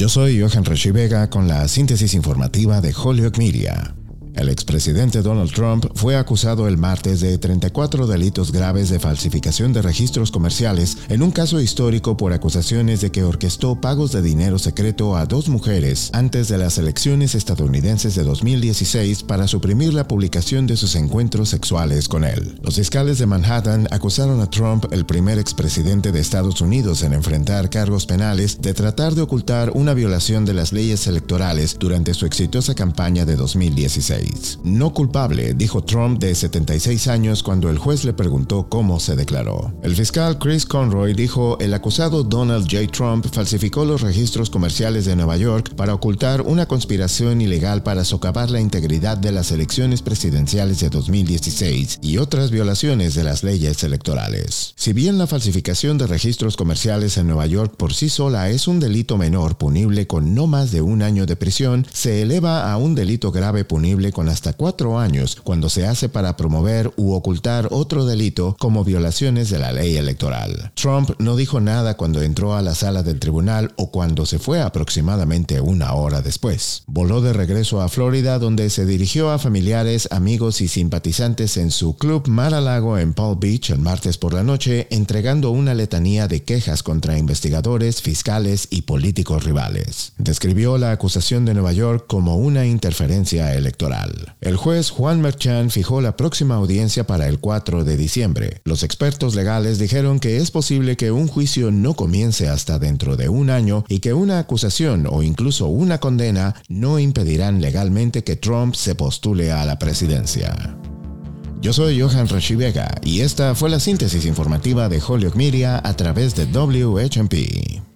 Yo soy Johan Rashi Vega con la síntesis informativa de Holyoke Media. El expresidente Donald Trump fue acusado el martes de 34 delitos graves de falsificación de registros comerciales en un caso histórico por acusaciones de que orquestó pagos de dinero secreto a dos mujeres antes de las elecciones estadounidenses de 2016 para suprimir la publicación de sus encuentros sexuales con él. Los fiscales de Manhattan acusaron a Trump, el primer expresidente de Estados Unidos en enfrentar cargos penales, de tratar de ocultar una violación de las leyes electorales durante su exitosa campaña de 2016. No culpable, dijo Trump de 76 años cuando el juez le preguntó cómo se declaró. El fiscal Chris Conroy dijo el acusado Donald J. Trump falsificó los registros comerciales de Nueva York para ocultar una conspiración ilegal para socavar la integridad de las elecciones presidenciales de 2016 y otras violaciones de las leyes electorales. Si bien la falsificación de registros comerciales en Nueva York por sí sola es un delito menor punible con no más de un año de prisión, se eleva a un delito grave punible con hasta cuatro años cuando se hace para promover u ocultar otro delito como violaciones de la ley electoral. Trump no dijo nada cuando entró a la sala del tribunal o cuando se fue aproximadamente una hora después. Voló de regreso a Florida donde se dirigió a familiares, amigos y simpatizantes en su club Mar-a-Lago en Palm Beach el martes por la noche entregando una letanía de quejas contra investigadores, fiscales y políticos rivales. Describió la acusación de Nueva York como una interferencia electoral. El juez Juan Merchan fijó la próxima audiencia para el 4 de diciembre. Los expertos legales dijeron que es posible que un juicio no comience hasta dentro de un año y que una acusación o incluso una condena no impedirán legalmente que Trump se postule a la presidencia. Yo soy Johan Rashi Vega y esta fue la síntesis informativa de Holyoke Media a través de WHMP.